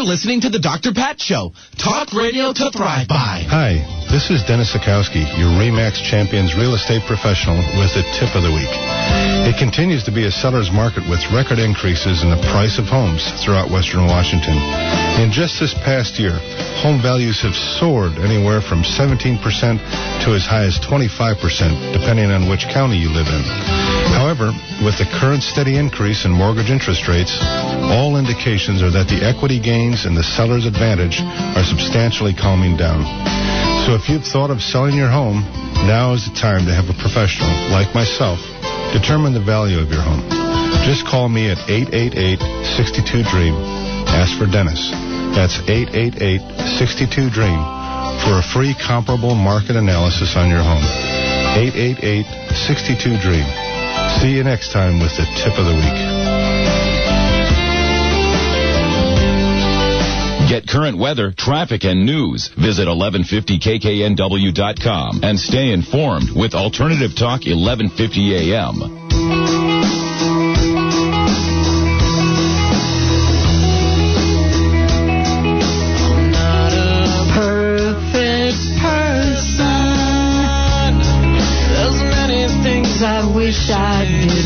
You're listening to the Dr. Pat Show. Talk radio to thrive by. Hi, this is Dennis Sikowski, your REMAX Champions real estate professional with the tip of the week. It continues to be a seller's market with record increases in the price of homes throughout Western Washington. In just this past year, home values have soared anywhere from 17% to as high as 25%, depending on which county you live in. However, with the current steady increase in mortgage interest rates, all indications are that the equity gains and the seller's advantage are substantially calming down. So if you've thought of selling your home, now is the time to have a professional like myself determine the value of your home. Just call me at 888-62-DREAM. Ask for Dennis. That's 888-62-DREAM for a free comparable market analysis on your home. 888-62-DREAM. See you next time with the tip of the week. Get current weather, traffic, and news. Visit 1150kknw.com and stay informed with Alternative Talk 1150 AM.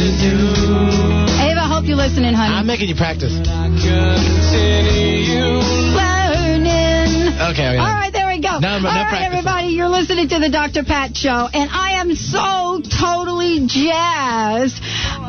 Didn't do. Ava, I hope you're listening, honey. I'm making you practice. Learning. Okay, okay. All right, there we go. No, All right, practicing. everybody, you're listening to the Dr. Pat Show, and I am so totally jazzed.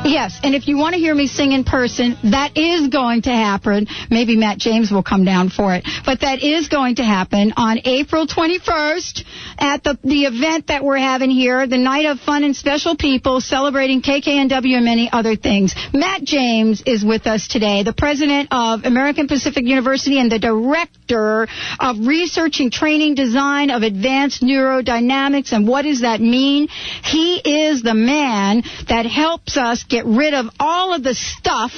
Yes, and if you want to hear me sing in person, that is going to happen. Maybe Matt James will come down for it, but that is going to happen on April 21st at the the event that we're having here, the night of fun and special people celebrating KKNW and many other things. Matt James is with us today, the president of American Pacific University and the director of research and training design of advanced neurodynamics. And what does that mean? He is the man that helps us get rid of all of the stuff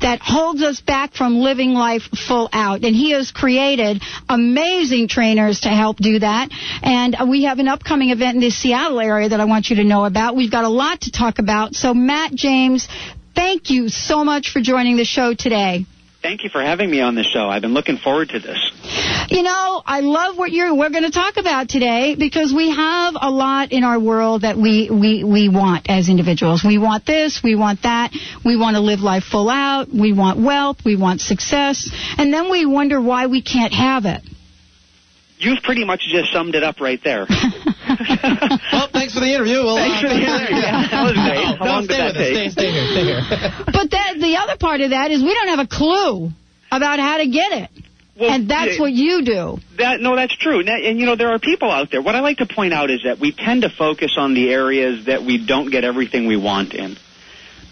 that holds us back from living life full out. And he has created amazing trainers to help do that. And we have an upcoming event in the Seattle area that I want you to know about. We've got a lot to talk about. So, Matt James, thank you so much for joining the show today. Thank you for having me on the show. I've been looking forward to this. You know, I love what you're we're going to talk about today because we have a lot in our world that we we we want as individuals. We want this, we want that. We want to live life full out. We want wealth, we want success, and then we wonder why we can't have it. You've pretty much just summed it up right there. well, thanks for the interview. We'll, Thanks for the uh, interview. Yeah, that was great. How No, long stay did that with us. Stay, stay here. Stay here. But that the other part of that is we don't have a clue about how to get it. Well, and that's what you do. That no, that's true. And, and you know, there are people out there. What I like to point out is that we tend to focus on the areas that we don't get everything we want in.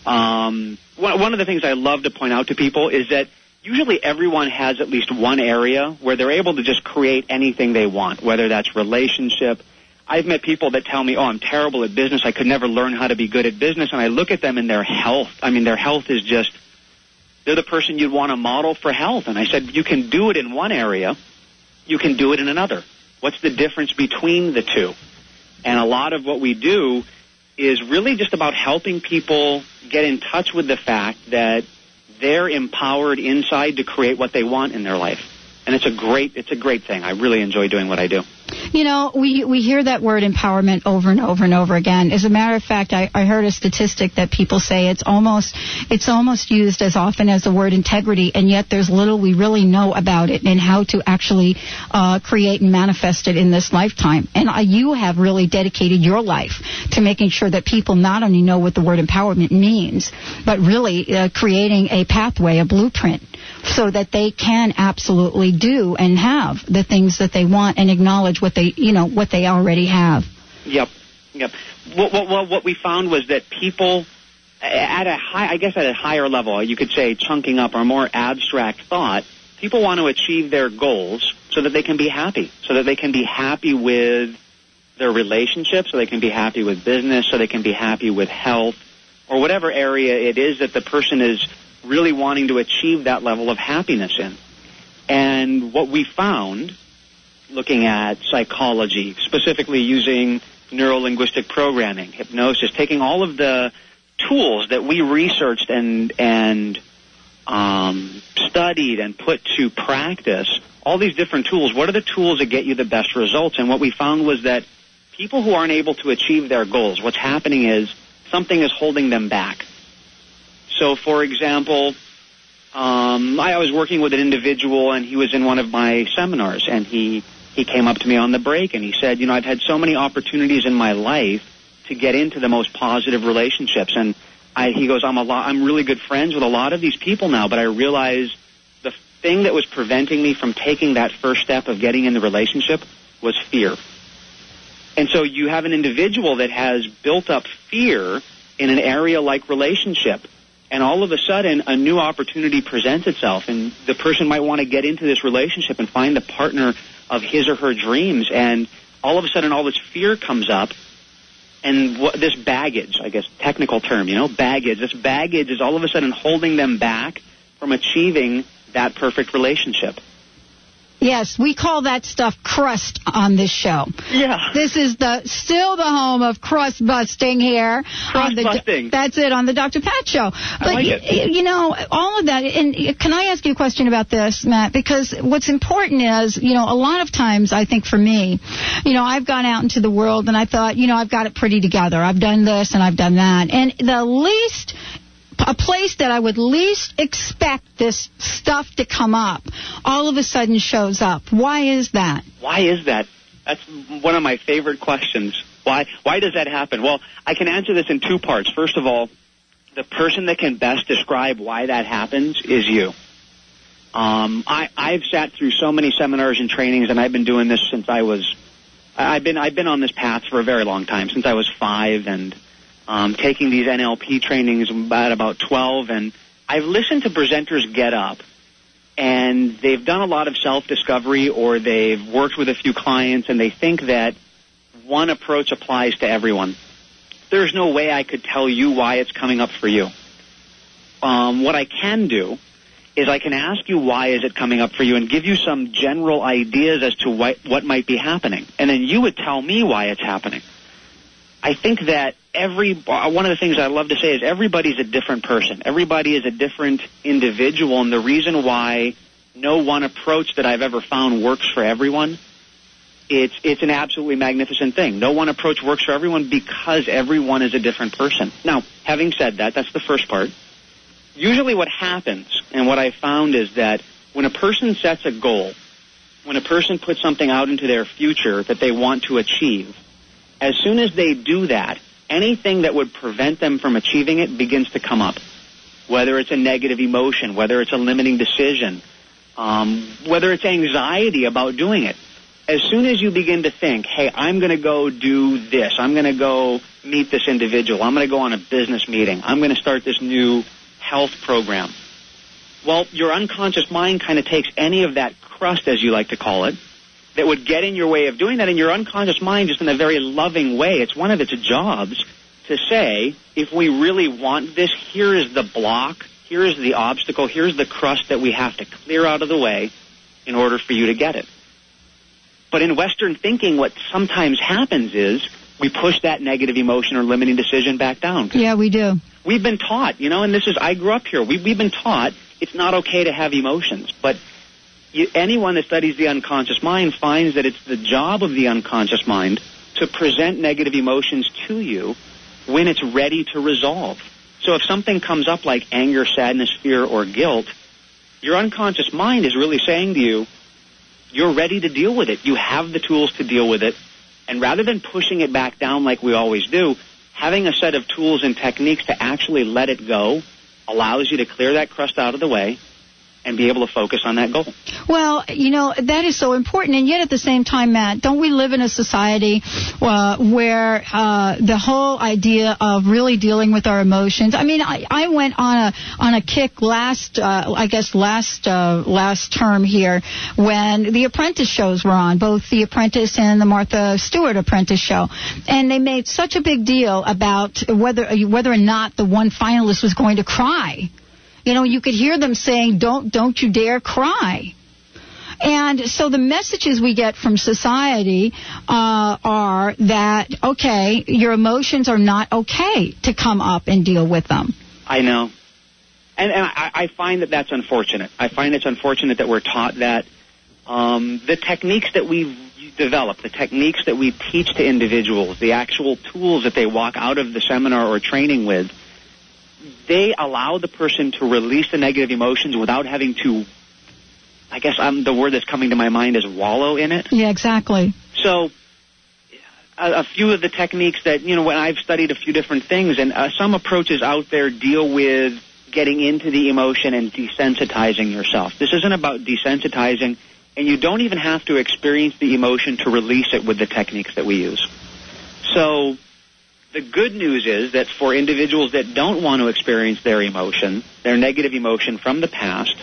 Um, one, one of the things I love to point out to people is that usually everyone has at least one area where they're able to just create anything they want, whether that's relationship. I've met people that tell me, "Oh, I'm terrible at business. I could never learn how to be good at business." And I look at them and their health. I mean, their health is just they're the person you'd want to model for health. And I said, "You can do it in one area, you can do it in another. What's the difference between the two?" And a lot of what we do is really just about helping people get in touch with the fact that they're empowered inside to create what they want in their life. And it's a great it's a great thing. I really enjoy doing what I do. You know, we we hear that word empowerment over and over and over again. As a matter of fact, I, I heard a statistic that people say it's almost it's almost used as often as the word integrity, and yet there's little we really know about it and how to actually uh, create and manifest it in this lifetime. And uh, you have really dedicated your life to making sure that people not only know what the word empowerment means, but really uh, creating a pathway, a blueprint so that they can absolutely do and have the things that they want and acknowledge what they you know what they already have. Yep, yep. What, what, what, we found was that people at a high, I guess at a higher level, you could say chunking up or more abstract thought, people want to achieve their goals so that they can be happy, so that they can be happy with their relationships, so they can be happy with business, so they can be happy with health, or whatever area it is that the person is really wanting to achieve that level of happiness in. And what we found, looking at psychology, specifically using neurolinguistic programming, hypnosis, taking all of the tools that we researched and and um, studied and put to practice all these different tools. What are the tools that get you the best results? And what we found was that people who aren't able to achieve their goals, what's happening is something is holding them back. So, for example, um, I was working with an individual, and he was in one of my seminars, and he he came up to me on the break, and he said, "You know, I've had so many opportunities in my life to get into the most positive relationships, and I, he goes, I'm a lot, I'm really good friends with a lot of these people now, but I realize the thing that was preventing me from taking that first step of getting in the relationship was fear." And so you have an individual that has built up fear in an area like relationship and all of a sudden a new opportunity presents itself and the person might want to get into this relationship and find the partner of his or her dreams. And all of a sudden all this fear comes up and what, this baggage i guess technical term you know baggage this baggage is all of a sudden holding them back from achieving that perfect relationship Yes, we call that stuff crust on this show. Yeah. This is the still the home of crust busting here. Crust the, busting. That's it on the Dr. Pat show. But like you, it. you know, all of that and can I ask you a question about this, Matt? Because what's important is, you know, a lot of times I think for me, you know, I've gone out into the world and I thought, you know, I've got it pretty together. I've done this and I've done that. And the least a place that I would least expect this stuff to come up all of a sudden shows up. Why is that? Why is that? That's one of my favorite questions. Why why does that happen? Well, I can answer this in two parts. First of all, the person that can best describe why that happens is you. Um, I, I've sat through so many seminars and trainings, and I've been doing this since I was. I've been I've been on this path for a very long time, since I was five, and um, taking these NLP trainings at about 12, and I've listened to presenters get up, and they've done a lot of self-discovery, or they've worked with a few clients, and they think that one approach applies to everyone. There's no way I could tell you why it's coming up for you. Um, what I can do is I can ask you why is it coming up for you and give you some general ideas as to what, what might be happening. And then you would tell me why it's happening. I think that every one of the things I love to say is everybody's a different person. Everybody is a different individual, and the reason why no one approach that I've ever found works for everyone, it's it's an absolutely magnificent thing. No one approach works for everyone because everyone is a different person. Now, having said that, that's the first part. Usually, what happens, and what I found is that when a person sets a goal, when a person puts something out into their future that they want to achieve as soon as they do that, anything that would prevent them from achieving it begins to come up. Whether it's a negative emotion, whether it's a limiting decision, um, whether it's anxiety about doing it. As soon as you begin to think, hey, I'm going to go do this, I'm going to go meet this individual, I'm going to go on a business meeting, I'm going to start this new health program. Well, your unconscious mind kind of takes any of that crust, as you like to call it, that would get in your way of doing that, and your unconscious mind, just in a very loving way, it's one of its jobs to say, if we really want this, here is the block, here is the obstacle, here's the crust that we have to clear out of the way in order for you to get it. But in Western thinking, what sometimes happens is we push that negative emotion or limiting decision back down. Yeah, we do. We've been taught, you know, and this is, I grew up here, we, we've been taught it's not okay to have emotions, but you, anyone that studies the unconscious mind finds that it's the job of the unconscious mind to present negative emotions to you when it's ready to resolve. So if something comes up like anger, sadness, fear, or guilt, your unconscious mind is really saying to you, you're ready to deal with it. You have the tools to deal with it. And rather than pushing it back down like we always do, having a set of tools and techniques to actually let it go allows you to clear that crust out of the way and be able to focus on that goal. Well, you know, that is so important. And yet at the same time, Matt, don't we live in a society uh, where uh, the whole idea of really dealing with our emotions, I mean, I, I went on a, on a kick last, uh, I guess last, uh, last term here when the apprentice shows were on, both the apprentice and the Martha Stewart apprentice show. And they made such a big deal about whether, whether or not the one finalist was going to cry you know, you could hear them saying, "Don't, don't you dare cry." And so the messages we get from society uh, are that okay, your emotions are not okay to come up and deal with them. I know. and, and I, I find that that's unfortunate. I find it's unfortunate that we're taught that um, the techniques that we develop, the techniques that we teach to individuals, the actual tools that they walk out of the seminar or training with, they allow the person to release the negative emotions without having to. I guess I'm, the word that's coming to my mind is wallow in it. Yeah, exactly. So, a, a few of the techniques that you know, when I've studied a few different things, and uh, some approaches out there deal with getting into the emotion and desensitizing yourself. This isn't about desensitizing, and you don't even have to experience the emotion to release it with the techniques that we use. So, the good news is that for individuals that don't want to experience their emotion, their negative emotion from the past,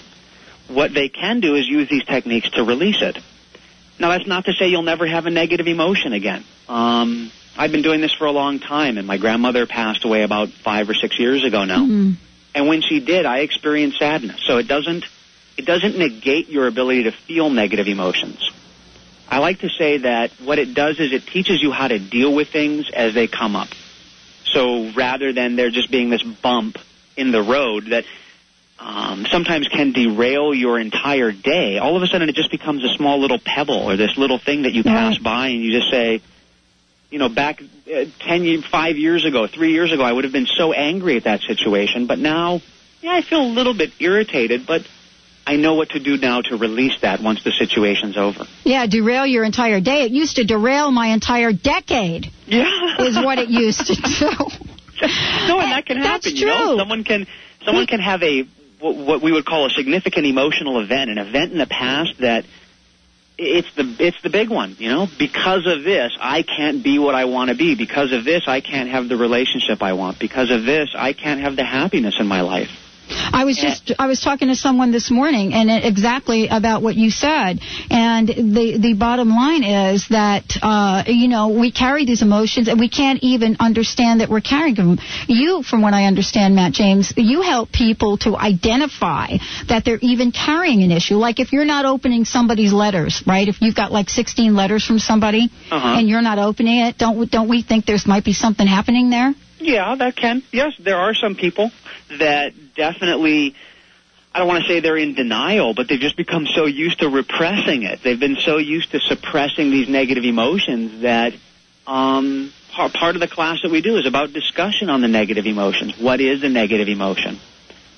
what they can do is use these techniques to release it. Now, that's not to say you'll never have a negative emotion again. Um, I've been doing this for a long time, and my grandmother passed away about five or six years ago now. Mm-hmm. And when she did, I experienced sadness. So it doesn't it doesn't negate your ability to feel negative emotions. I like to say that what it does is it teaches you how to deal with things as they come up. So rather than there just being this bump in the road that um, sometimes can derail your entire day, all of a sudden it just becomes a small little pebble or this little thing that you pass by and you just say, you know, back uh, ten, five years ago, three years ago, I would have been so angry at that situation, but now, yeah, I feel a little bit irritated, but I know what to do now to release that once the situation's over. Yeah, derail your entire day. It used to derail my entire decade. Yeah, is what it used to do. no, and that can That's happen. You know, true. someone can someone can have a what we would call a significant emotional event, an event in the past that it's the it's the big one. You know, because of this, I can't be what I want to be. Because of this, I can't have the relationship I want. Because of this, I can't have the happiness in my life. I was just I was talking to someone this morning and it, exactly about what you said and the the bottom line is that uh you know we carry these emotions and we can't even understand that we're carrying them. You from what I understand Matt James you help people to identify that they're even carrying an issue like if you're not opening somebody's letters, right? If you've got like 16 letters from somebody Uh-huh. and you're not opening it, don't don't we think there's might be something happening there? Yeah, that can. Yes, there are some people that definitely. I don't want to say they're in denial, but they've just become so used to repressing it. They've been so used to suppressing these negative emotions that um, par- part of the class that we do is about discussion on the negative emotions. What is a negative emotion?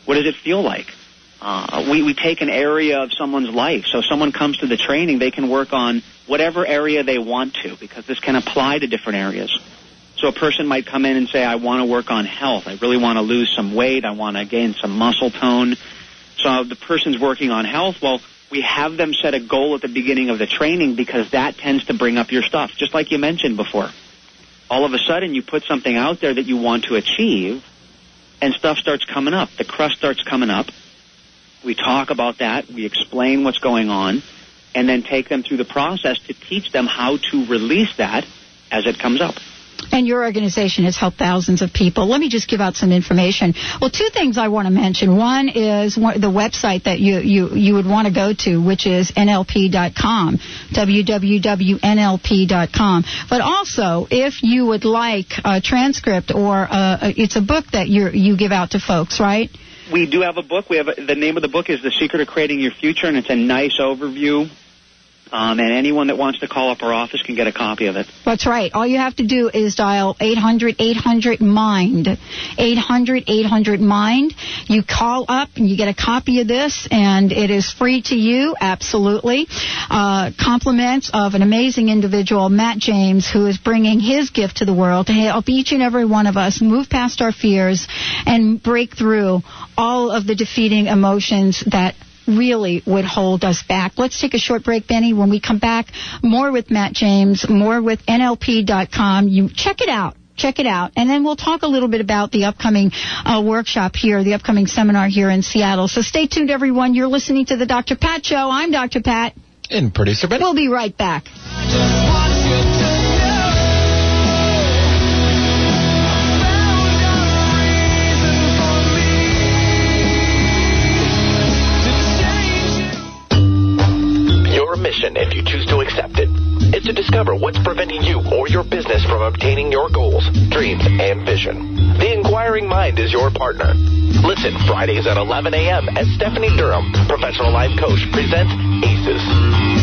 What does it feel like? Uh, we, we take an area of someone's life. So if someone comes to the training, they can work on whatever area they want to because this can apply to different areas. So a person might come in and say, I want to work on health. I really want to lose some weight. I want to gain some muscle tone. So the person's working on health. Well, we have them set a goal at the beginning of the training because that tends to bring up your stuff, just like you mentioned before. All of a sudden, you put something out there that you want to achieve, and stuff starts coming up. The crust starts coming up. We talk about that. We explain what's going on, and then take them through the process to teach them how to release that as it comes up. And your organization has helped thousands of people. Let me just give out some information. Well, two things I want to mention. One is the website that you, you, you would want to go to, which is nlp.com, www.nlp.com. But also, if you would like a transcript or uh it's a book that you you give out to folks, right? We do have a book. We have a, the name of the book is The Secret of Creating Your Future, and it's a nice overview. Um, and anyone that wants to call up our office can get a copy of it. That's right. All you have to do is dial 800 800 MIND. 800 800 MIND. You call up and you get a copy of this, and it is free to you, absolutely. Uh, compliments of an amazing individual, Matt James, who is bringing his gift to the world to help each and every one of us move past our fears and break through all of the defeating emotions that really would hold us back. Let's take a short break, Benny. When we come back, more with Matt James, more with NLP.com. You check it out. Check it out. And then we'll talk a little bit about the upcoming uh, workshop here, the upcoming seminar here in Seattle. So stay tuned, everyone. You're listening to the Dr. Pat Show. I'm Dr. Pat. And producer Ben. We'll be right back. Mission, if you choose to accept it. it, is to discover what's preventing you or your business from obtaining your goals, dreams, and vision. The inquiring mind is your partner. Listen Fridays at 11 a.m. as Stephanie Durham, professional life coach, presents ACES.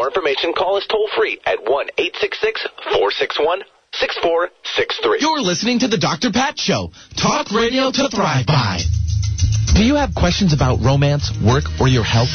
More information, call us toll free at 1 866 461 6463. You're listening to the Dr. Pat Show. Talk radio to thrive by. Do you have questions about romance, work, or your health?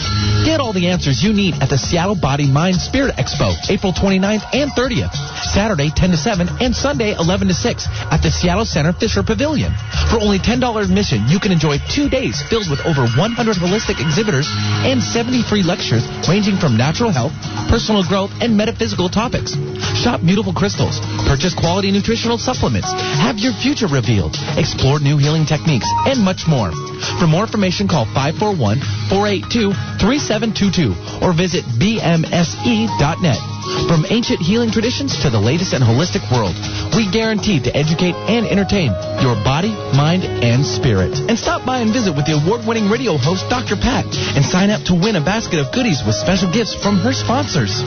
Get all the answers you need at the Seattle Body Mind Spirit Expo, April 29th and 30th. Saturday 10 to 7 and Sunday 11 to 6 at the Seattle Center Fisher Pavilion. For only $10 admission, you can enjoy two days filled with over 100 holistic exhibitors and 70 free lectures ranging from natural health, personal growth, and metaphysical topics. Shop beautiful crystals, purchase quality nutritional supplements, have your future revealed, explore new healing techniques, and much more. For more information, call 541-482-3722 or visit bmse.net. From ancient healing traditions to the latest in holistic world, we guarantee to educate and entertain your body, mind, and spirit. And stop by and visit with the award-winning radio host, Dr. Pat, and sign up to win a basket of goodies with special gifts from her sponsors.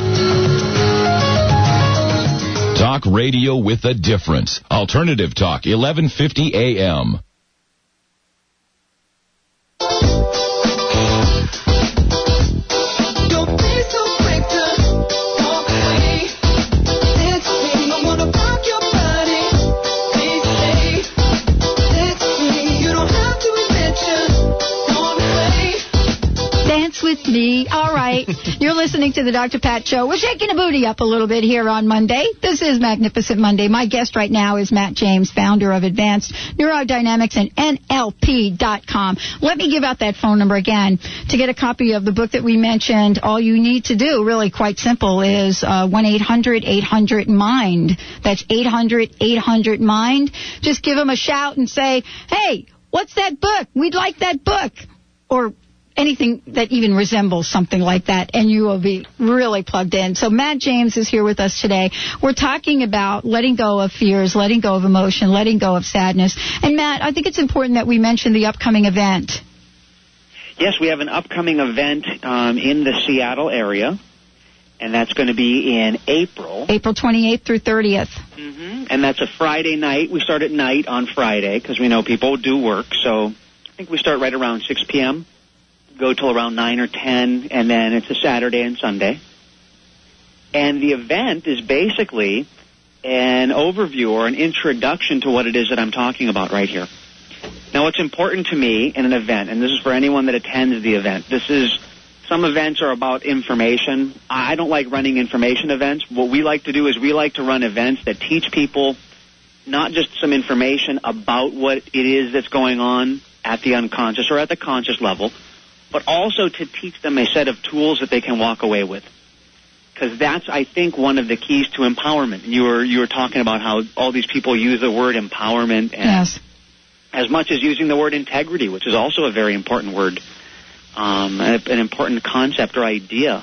Talk radio with a difference. Alternative Talk, 1150 AM. Me. All right. You're listening to the Dr. Pat Show. We're shaking the booty up a little bit here on Monday. This is Magnificent Monday. My guest right now is Matt James, founder of Advanced Neurodynamics and NLP.com. Let me give out that phone number again. To get a copy of the book that we mentioned, all you need to do, really quite simple, is uh, 1-800-800-MIND. That's 800-800-MIND. Just give them a shout and say, hey, what's that book? We'd like that book. Or anything that even resembles something like that, and you will be really plugged in. So Matt James is here with us today. We're talking about letting go of fears, letting go of emotion, letting go of sadness. And Matt, I think it's important that we mention the upcoming event. Yes, we have an upcoming event um, in the Seattle area, and that's going to be in April. April 28th through 30th. Mm-hmm. And that's a Friday night. We start at night on Friday because we know people do work. So I think we start right around 6 p.m go till around 9 or 10, and then it's a Saturday and Sunday. And the event is basically an overview or an introduction to what it is that I'm talking about right here. Now, what's important to me in an event, and this is for anyone that attends the event, this is some events are about information. I don't like running information events. What we like to do is we like to run events that teach people not just some information about what it is that's going on at the unconscious or at the conscious level, but also to teach them a set of tools that they can walk away with. Because that's, I think, one of the keys to empowerment. You were you were talking about how all these people use the word empowerment, and Yes. as much as using the word integrity, which is also a very important word, um, an, an important concept or idea.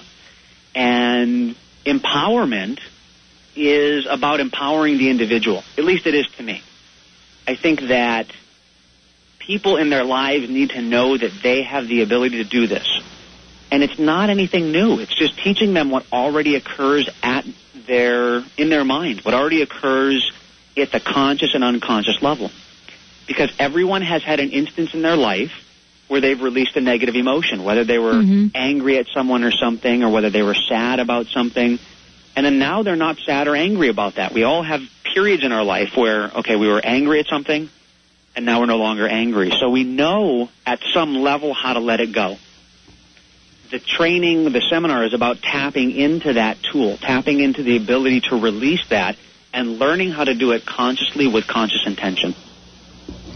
And empowerment is about empowering the individual. At least it is to me. I think that people in their lives need to know that they have the ability to do this. And it's not anything new. It's just teaching them what already occurs at their in their mind, what already occurs at the conscious and unconscious level. Because everyone has had an instance in their life where they've released a negative emotion, whether they were Mhm. angry at someone or something, or whether they were sad about something. And then now they're not sad or angry about that. We all have periods in our life where, okay, we were angry at something, and now we're no longer angry. So we know at some level how to let it go. The training, the seminar is about tapping into that tool, tapping into the ability to release that, and learning how to do it consciously with conscious intention.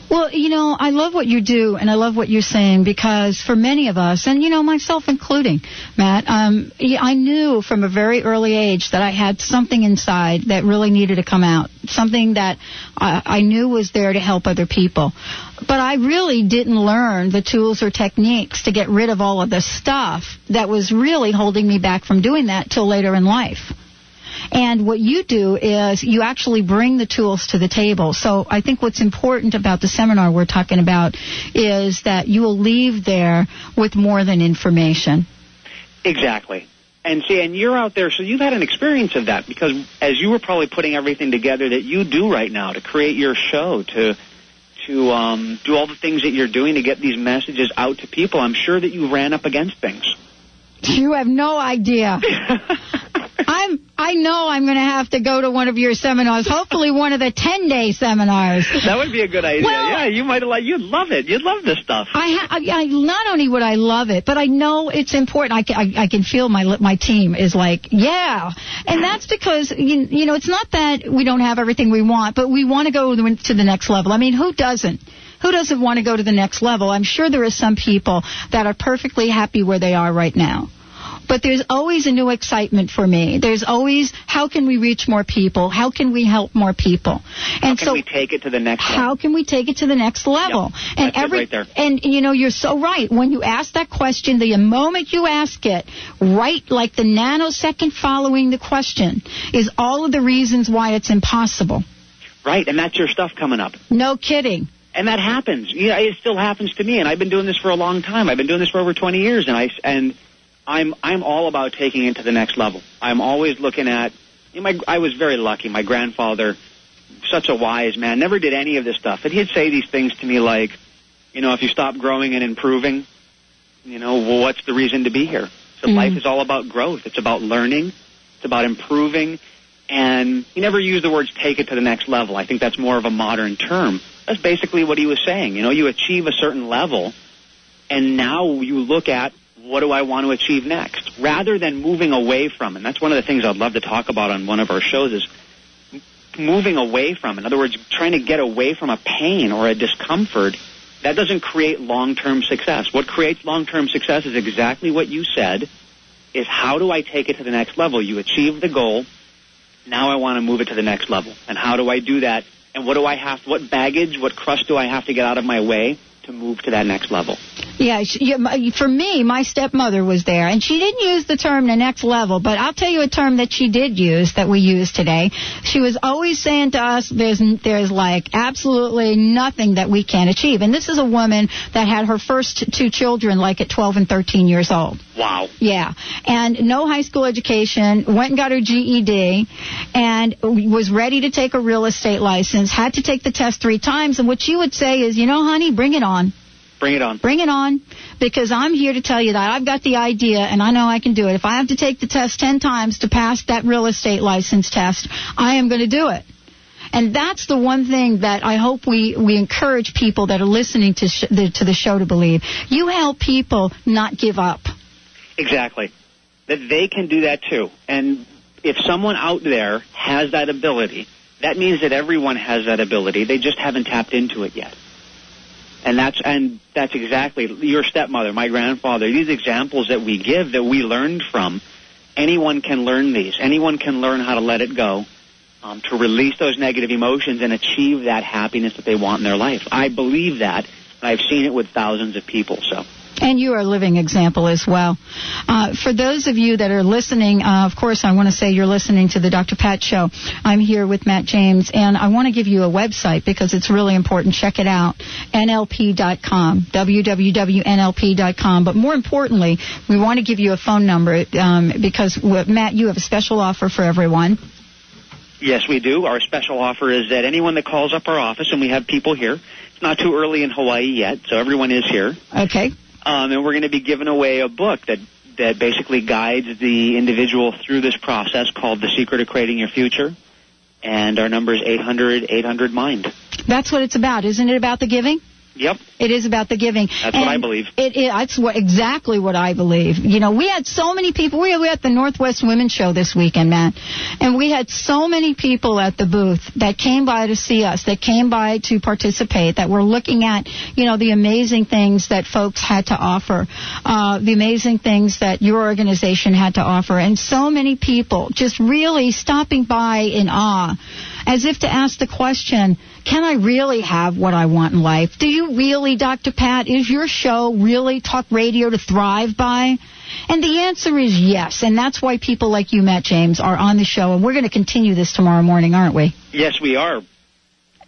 Well, you know, I love what you do and I love what you're saying because for many of us, and you know, myself including, Matt, um, I knew from a very early age that I had something inside that really needed to come out. Something that I, I knew was there to help other people. But I really didn't learn the tools or techniques to get rid of all of the stuff that was really holding me back from doing that till later in life. And what you do is you actually bring the tools to the table. So I think what's important about the seminar we're talking about is that you will leave there with more than information. Exactly. And see, and you're out there, so you've had an experience of that because as you were probably putting everything together that you do right now to create your show, to to um, do all the things that you're doing to get these messages out to people, I'm sure that you ran up against things. You have no idea. I'm. I know I'm going to have to go to one of your seminars. Hopefully, one of the ten day seminars. That would be a good idea. Well, yeah, you might like. You'd love it. You'd love this stuff. I, ha- I, I not only would I love it, but I know it's important. I can, I, I can feel my my team is like, yeah, and that's because you, you know it's not that we don't have everything we want, but we want to go to the next level. I mean, who doesn't? Who doesn't want to go to the next level? I'm sure there are some people that are perfectly happy where they are right now but there's always a new excitement for me. There's always how can we reach more people? How can we help more people? And how can so we take it to the next how can we take it to the next level? Yep. And every right and you know you're so right. When you ask that question, the moment you ask it, right like the nanosecond following the question is all of the reasons why it's impossible. Right, and that's your stuff coming up. No kidding. And that happens. Yeah, it still happens to me, and I've been doing this for a long time. I've been doing this for over 20 years, and I and I'm I'm all about taking it to the next level. I'm always looking at. You know, my, I was very lucky. My grandfather, such a wise man, never did any of this stuff, and he'd say these things to me like, you know, if you stop growing and improving, you know, well, what's the reason to be here? So Mhm. life is all about growth. It's about learning. It's about improving. And he never used the words take it to the next level. I think that's more of a modern term. That's basically what he was saying. You know, you achieve a certain level, and now you look at what do I want to achieve next, rather than moving away from. And that's one of the things I'd love to talk about on one of our shows is moving away from. In other words, trying to get away from a pain or a discomfort. That doesn't create long-term success. What creates long-term success is exactly what you said. Is how do I take it to the next level? You achieve the goal. Now I want to move it to the next level. And how do I do that? And what do I have? What baggage? What crust do I have to get out of my way to move to that next level? Yeah, she, yeah, my- for me, my stepmother was there, and she didn't use the term the next level, but I'll tell you a term that she did use that we use today. She was always saying to us, "There's, there's like absolutely nothing that we can't achieve." And this is a woman that had her first two children like at 12 and 13 years old. Wow. Yeah, and no high school education, went and got her GED, and was ready to take a real estate license, had to take the test three times, and what she would say is, you know, honey, bring it on. Bring it on. Bring it on, because I'm here to tell you that I've got the idea and I know I can do it. If I have to take the test 10 times to pass that real estate license test, I am going to do it. And that's the one thing that I hope we, we encourage people that are listening to, sh- the, to the show to believe. You help people not give up. Exactly. That they can do that too. And if someone out there has that ability, that means that everyone has that ability. They just haven't tapped into it yet. And that's and that's exactly your stepmother, my grandfather. These examples that we give that we learned from, anyone can learn these. Anyone can learn how to let it go, um, to release those negative emotions and achieve that happiness that they want in their life. I believe that, I've seen it with thousands of people. So. And you are a living example as well. Uh, for those of you that are listening, uh, of course, I want to say you're listening to the Dr. Pat Show. I'm here with Matt James, and I want to give you a website because it's really important. Check it out, nlp.com, www.nlp.com. But more importantly, we want to give you a phone number um, because, Matt, you have a special offer for everyone. Yes, we do. Our special offer is that anyone that calls up our office, and we have people here, it's not too early in Hawaii yet, so everyone is here. Okay. Um, and we're going to be giving away a book that that basically guides the individual through this process called The Secret of Creating Your Future. And our number is 800 800 Mind. That's what it's about. Isn't it about the giving? Yep. It is about the giving. That's what I believe. It, it, that's what exactly what I believe. You know, we had so many people. We, we had the Northwest Women's Show this weekend, man, and we had so many people at the booth that came by to see us, that came by to participate, that were looking at, you know, the amazing things that folks had to offer, uh, the amazing things that your organization had to offer, and so many people just really stopping by in awe as if to ask the question, can I really have what I want in life? Do you really, Dr. Pat, is your show really talk radio to thrive by? And the answer is yes, and that's why people like you, Matt James, are on the show, and we're going to continue this tomorrow morning, aren't we? Yes, we are.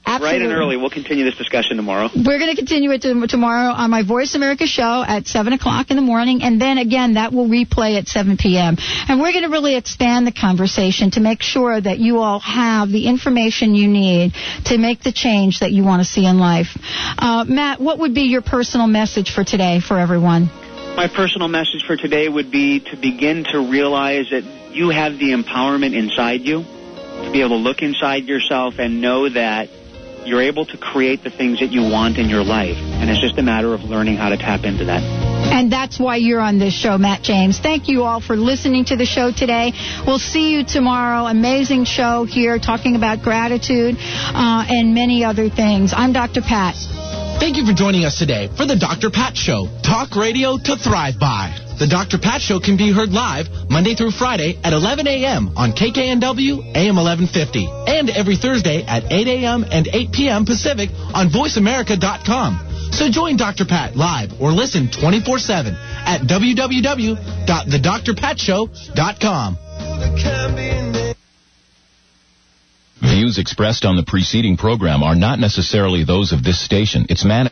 Absolutely. Right and early. We'll continue this discussion tomorrow. We're going to continue it to, tomorrow on my Voice America show at 7 o'clock in the morning, and then again, that will replay at 7 p.m. And we're going to really expand the conversation to make sure that you all have the information you need to make the change that you want to see in life. Uh, Matt, what would be your personal message for today for everyone? My personal message for today would be to begin to realize that you have the empowerment inside you, to be able to look inside yourself and know that you're able to create the things that you want in your life. And it's just a matter of learning how to tap into that. And that's why you're on this show, Matt James. Thank you all for listening to the show today. We'll see you tomorrow. Amazing show here talking about gratitude uh, and many other things. I'm Dr. Pat. Thank you for joining us today for the Dr. Pat Show. Talk radio to thrive by. The Dr. Pat Show can be heard live Monday through Friday at 11 a.m. on KKNW AM 1150 and every Thursday at 8 a.m. and 8 p.m. Pacific on VoiceAmerica.com. So join Dr. Pat live or listen 24-7 at www.thedrpatshow.com. Views expressed on the preceding program are not necessarily those of this station. Its man.